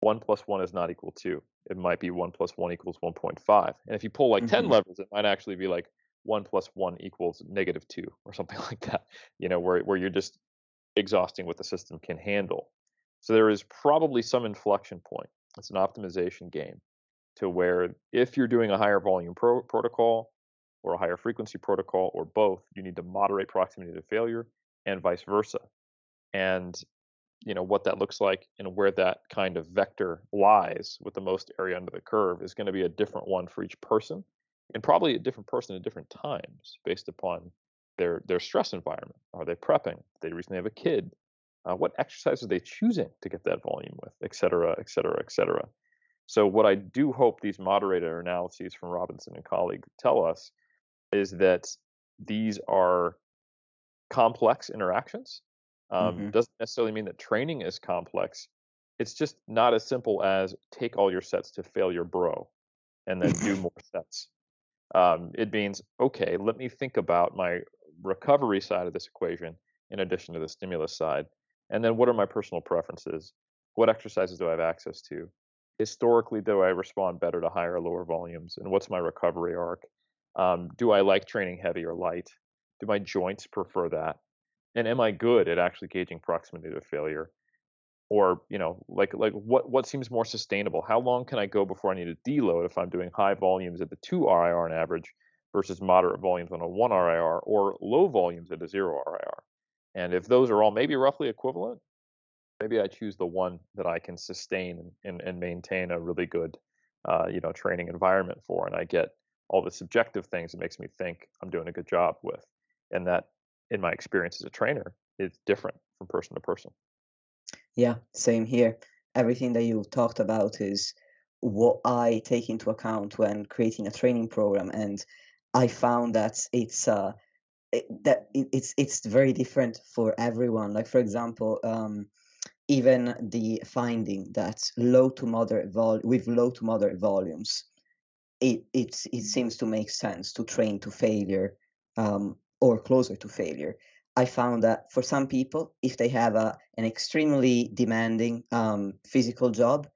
one plus one is not equal to. It might be one plus one equals 1.5. And if you pull like mm-hmm. 10 levers, it might actually be like one plus one equals negative two or something like that, you know, where, where you're just exhausting what the system can handle. So there is probably some inflection point. It's an optimization game to where if you're doing a higher volume pro- protocol or a higher frequency protocol or both, you need to moderate proximity to failure and vice versa. And you know what that looks like and where that kind of vector lies with the most area under the curve is going to be a different one for each person and probably a different person at different times based upon their their stress environment. Are they prepping? They recently have a kid. Uh, what exercise are they choosing to get that volume with? Et cetera et cetera et cetera. So what i do hope these moderator analyses from robinson and colleague tell us is that these are complex interactions um, mm-hmm. Doesn't necessarily mean that training is complex. It's just not as simple as take all your sets to failure, bro, and then do more sets. Um, it means okay, let me think about my recovery side of this equation in addition to the stimulus side, and then what are my personal preferences? What exercises do I have access to? Historically, do I respond better to higher or lower volumes? And what's my recovery arc? Um, do I like training heavy or light? Do my joints prefer that? and am I good at actually gauging proximity to failure? or you know like like what what seems more sustainable how long can i go before i need to deload if i'm doing high volumes at the 2 rir on average versus moderate volumes on a 1 rir or low volumes at a 0 rir and if those are all maybe roughly equivalent maybe i choose the one that i can sustain and, and, and maintain a really good uh, you know training environment for and i get all the subjective things that makes me think i'm doing a good job with and that in my experience as a trainer is different from person to person yeah, same here. Everything that you talked about is what I take into account when creating a training program, and I found that it's uh it, that it, it's it's very different for everyone. Like for example, um, even the finding that low to moderate vol with low to moderate volumes, it it it seems to make sense to train to failure um, or closer to failure. I found that for some people, if they have a, an extremely demanding um, physical job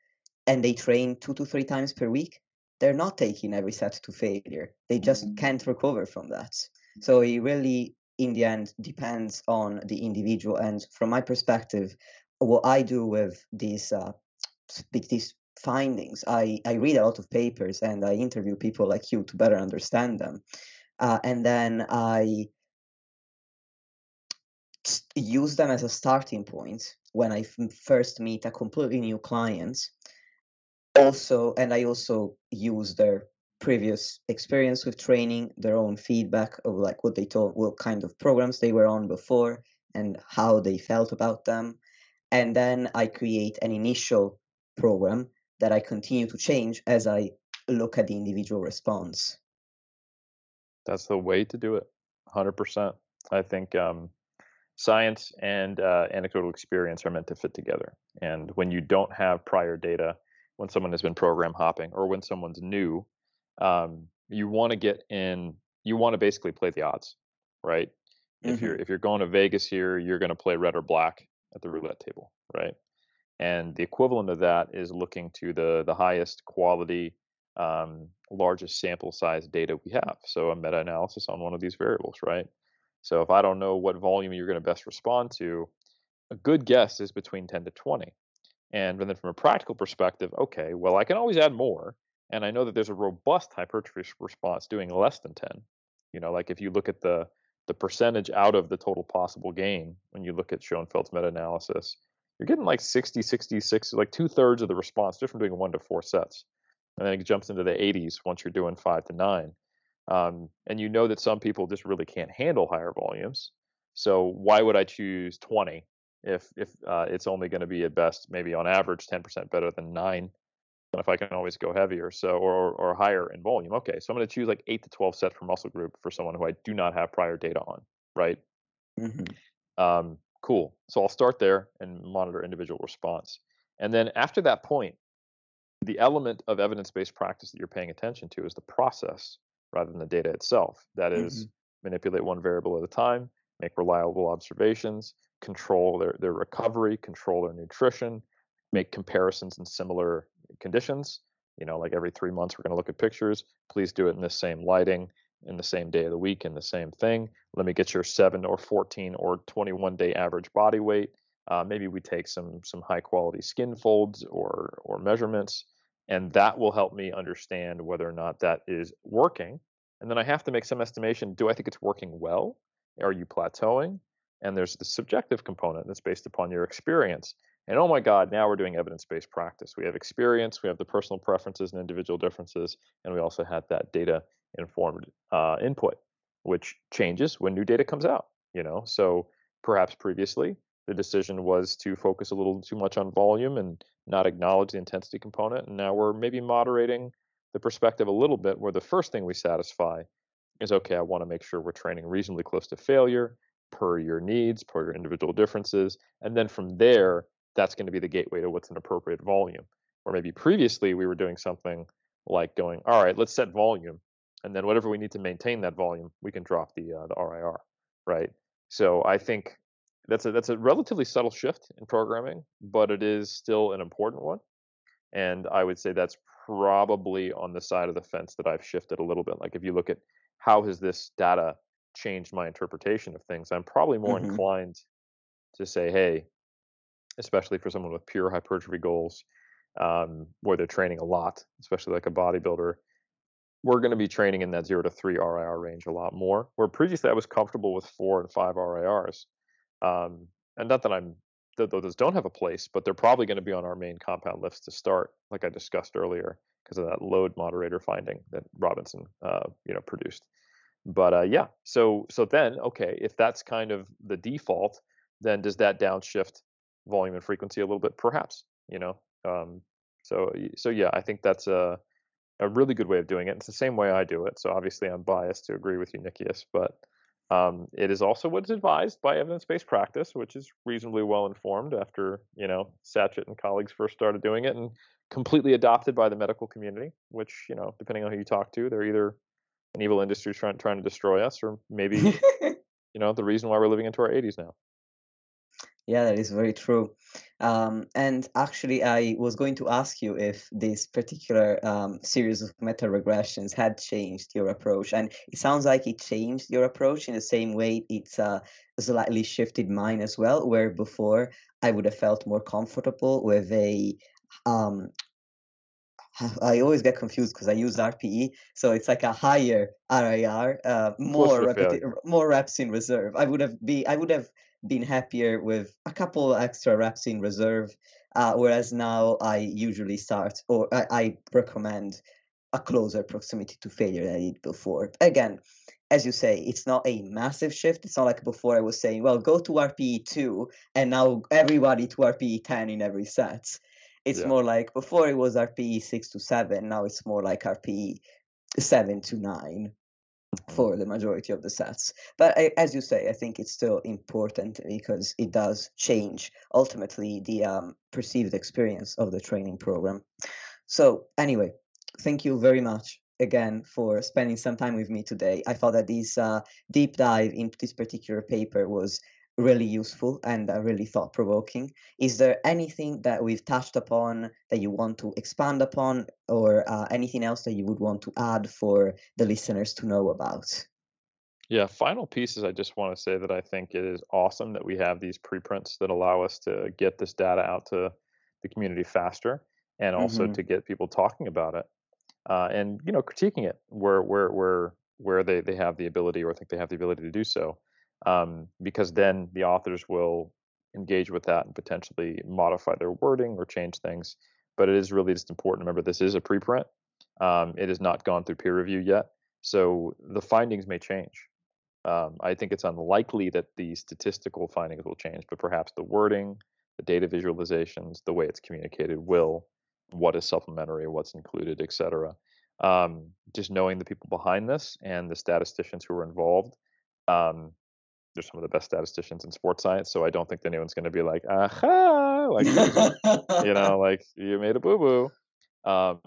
and they train two to three times per week, they're not taking every set to failure. They just mm-hmm. can't recover from that. So it really, in the end, depends on the individual. And from my perspective, what I do with these uh, these findings, I, I read a lot of papers and I interview people like you to better understand them. Uh, and then I use them as a starting point when I first meet a completely new client. Also, and I also use their previous experience with training, their own feedback of like what they told, what kind of programs they were on before, and how they felt about them. And then I create an initial program that I continue to change as I look at the individual response. That's the way to do it. 100%. I think um, science and uh, anecdotal experience are meant to fit together. And when you don't have prior data, when someone has been program hopping or when someone's new, um, you want to get in. You want to basically play the odds, right? Mm-hmm. If you're mm-hmm. if you're going to Vegas here, you're going to play red or black at the roulette table, right? And the equivalent of that is looking to the the highest quality, um, largest sample size data we have. So a meta-analysis on one of these variables, right? So if I don't know what volume you're going to best respond to, a good guess is between 10 to 20. And then from a practical perspective, okay, well, I can always add more. And I know that there's a robust hypertrophy response doing less than 10. You know, like if you look at the the percentage out of the total possible gain, when you look at Schoenfeld's meta-analysis, you're getting like 60, 66, like two thirds of the response just from doing one to four sets. And then it jumps into the 80s once you're doing five to nine. Um, and you know that some people just really can't handle higher volumes. So why would I choose 20 if if uh, it's only going to be at best maybe on average 10% better than nine? And If I can always go heavier, so or or higher in volume. Okay, so I'm going to choose like eight to 12 sets per muscle group for someone who I do not have prior data on, right? Mm-hmm. Um, cool. So I'll start there and monitor individual response, and then after that point, the element of evidence-based practice that you're paying attention to is the process rather than the data itself. That is, mm-hmm. manipulate one variable at a time, make reliable observations, control their, their recovery, control their nutrition, make comparisons in similar conditions. You know, like every three months, we're going to look at pictures. Please do it in the same lighting, in the same day of the week, in the same thing. Let me get your seven or 14 or 21 day average body weight. Uh, maybe we take some some high quality skin folds or or measurements and that will help me understand whether or not that is working. And then I have to make some estimation do I think it's working well? Are you plateauing? And there's the subjective component that's based upon your experience. And oh my God, now we're doing evidence based practice. We have experience, we have the personal preferences and individual differences, and we also have that data informed uh, input, which changes when new data comes out. You know, so perhaps previously the decision was to focus a little too much on volume and not acknowledge the intensity component. And now we're maybe moderating the perspective a little bit where the first thing we satisfy is okay, I want to make sure we're training reasonably close to failure per your needs, per your individual differences. And then from there, that's going to be the gateway to what's an appropriate volume. Or maybe previously we were doing something like going, all right, let's set volume. And then whatever we need to maintain that volume, we can drop the, uh, the RIR, right? So I think that's a that's a relatively subtle shift in programming, but it is still an important one. And I would say that's probably on the side of the fence that I've shifted a little bit. Like if you look at how has this data changed my interpretation of things, I'm probably more mm-hmm. inclined to say, hey, especially for someone with pure hypertrophy goals, um, where they're training a lot, especially like a bodybuilder, we're going to be training in that zero to three RIR range a lot more. Where previously I was comfortable with four and five RIRs, um, and not that I'm that those don't have a place, but they're probably going to be on our main compound lifts to start, like I discussed earlier, because of that load moderator finding that Robinson, uh, you know, produced. But uh, yeah, so so then okay, if that's kind of the default, then does that downshift volume and frequency a little bit? Perhaps, you know. Um, so so yeah, I think that's a a really good way of doing it. It's the same way I do it. So obviously I'm biased to agree with you, Nikias, but um, it is also what is advised by evidence-based practice, which is reasonably well informed after you know Sackett and colleagues first started doing it, and completely adopted by the medical community. Which you know, depending on who you talk to, they're either an evil industry trying trying to destroy us, or maybe you know the reason why we're living into our 80s now. Yeah, that is very true. Um, and actually, I was going to ask you if this particular um, series of meta regressions had changed your approach. And it sounds like it changed your approach in the same way it's uh, slightly shifted mine as well, where before I would have felt more comfortable with a um, I always get confused because I use RPE, so it's like a higher RIR, uh, more repeti- more reps in reserve. I would have be I would have been happier with a couple extra reps in reserve. Uh, whereas now I usually start or I, I, recommend a closer proximity to failure than I did before. Again, as you say, it's not a massive shift. It's not like before I was saying, well, go to RPE 2 and now everybody to RPE 10 in every set. It's yeah. more like before it was RPE 6 to 7, now it's more like RPE 7 to 9 for the majority of the sets. But I, as you say, I think it's still important because it does change ultimately the um, perceived experience of the training program. So, anyway, thank you very much again for spending some time with me today. I thought that this uh, deep dive into this particular paper was really useful and uh, really thought provoking. Is there anything that we've touched upon that you want to expand upon, or uh, anything else that you would want to add for the listeners to know about? Yeah, final pieces. I just want to say that I think it is awesome that we have these preprints that allow us to get this data out to the community faster and also mm-hmm. to get people talking about it uh, and you know critiquing it where where where where they, they have the ability or think they have the ability to do so um, because then the authors will engage with that and potentially modify their wording or change things. But it is really just important. To remember, this is a preprint. Um, it has not gone through peer review yet, so the findings may change. Um, I think it's unlikely that the statistical findings will change, but perhaps the wording, the data visualizations, the way it's communicated will, what is supplementary, what's included, etc. Um, just knowing the people behind this and the statisticians who are involved, um, they're some of the best statisticians in sports science. So I don't think anyone's going to be like, aha, like, you know, like you made a boo boo. Um,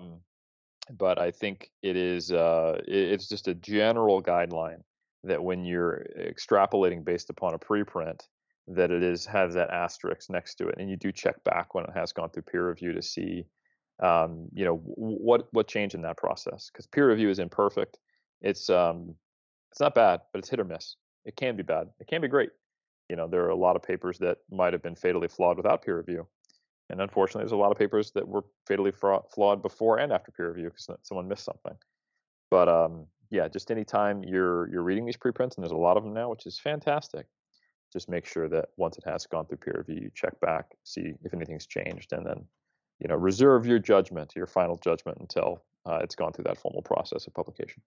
but I think it is, uh, it's just a general guideline that when you're extrapolating based upon a preprint, that it is has that asterisk next to it, and you do check back when it has gone through peer review to see, um, you know, what what changed in that process. Because peer review is imperfect. It's um, it's not bad, but it's hit or miss it can be bad. It can be great. You know, there are a lot of papers that might have been fatally flawed without peer review. And unfortunately, there's a lot of papers that were fatally flawed before and after peer review because someone missed something. But um, yeah, just anytime you're you're reading these preprints, and there's a lot of them now, which is fantastic. Just make sure that once it has gone through peer review, you check back, see if anything's changed, and then you know reserve your judgment, your final judgment, until uh, it's gone through that formal process of publication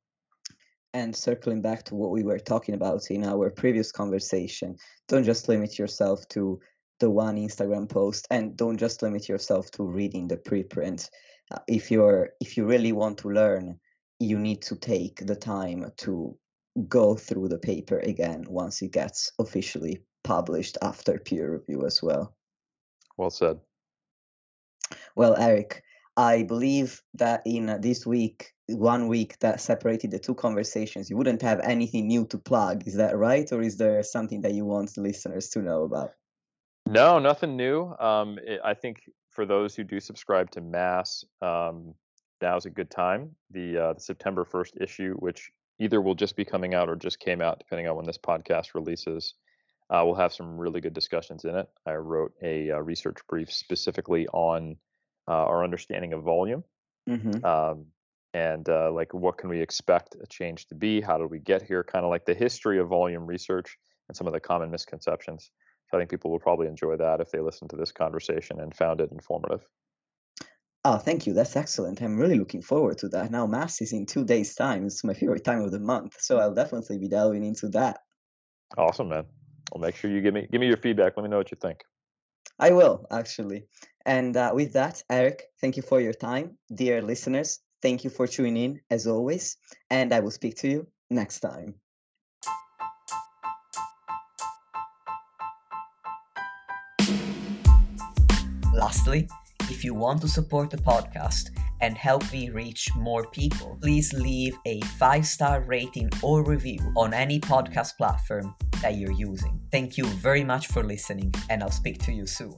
and circling back to what we were talking about in our previous conversation, don't just limit yourself to the one Instagram post and don't just limit yourself to reading the preprint. Uh, if you're if you really want to learn, you need to take the time to go through the paper again once it gets officially published after peer review as well. Well said. Well, Eric, I believe that in this week one week that separated the two conversations, you wouldn't have anything new to plug. Is that right? Or is there something that you want the listeners to know about? No, nothing new. Um, it, I think for those who do subscribe to Mass, um, now's a good time. The, uh, the September 1st issue, which either will just be coming out or just came out, depending on when this podcast releases, Uh, we'll have some really good discussions in it. I wrote a, uh, research brief specifically on uh, our understanding of volume Mm-hmm. um, and uh, like what can we expect a change to be? How did we get here? Kind of like the history of volume research and some of the common misconceptions. So I think people will probably enjoy that if they listen to this conversation and found it informative. Oh, thank you. That's excellent. I'm really looking forward to that. Now, Mass is in two days' time. It's my favorite time of the month, so I'll definitely be delving into that. Awesome, man. Well, make sure you give me give me your feedback. Let me know what you think. I will, actually. And uh, with that, Eric, thank you for your time. Dear listeners, thank you for tuning in as always. And I will speak to you next time. Lastly, if you want to support the podcast and help me reach more people, please leave a five star rating or review on any podcast platform that you're using. Thank you very much for listening, and I'll speak to you soon.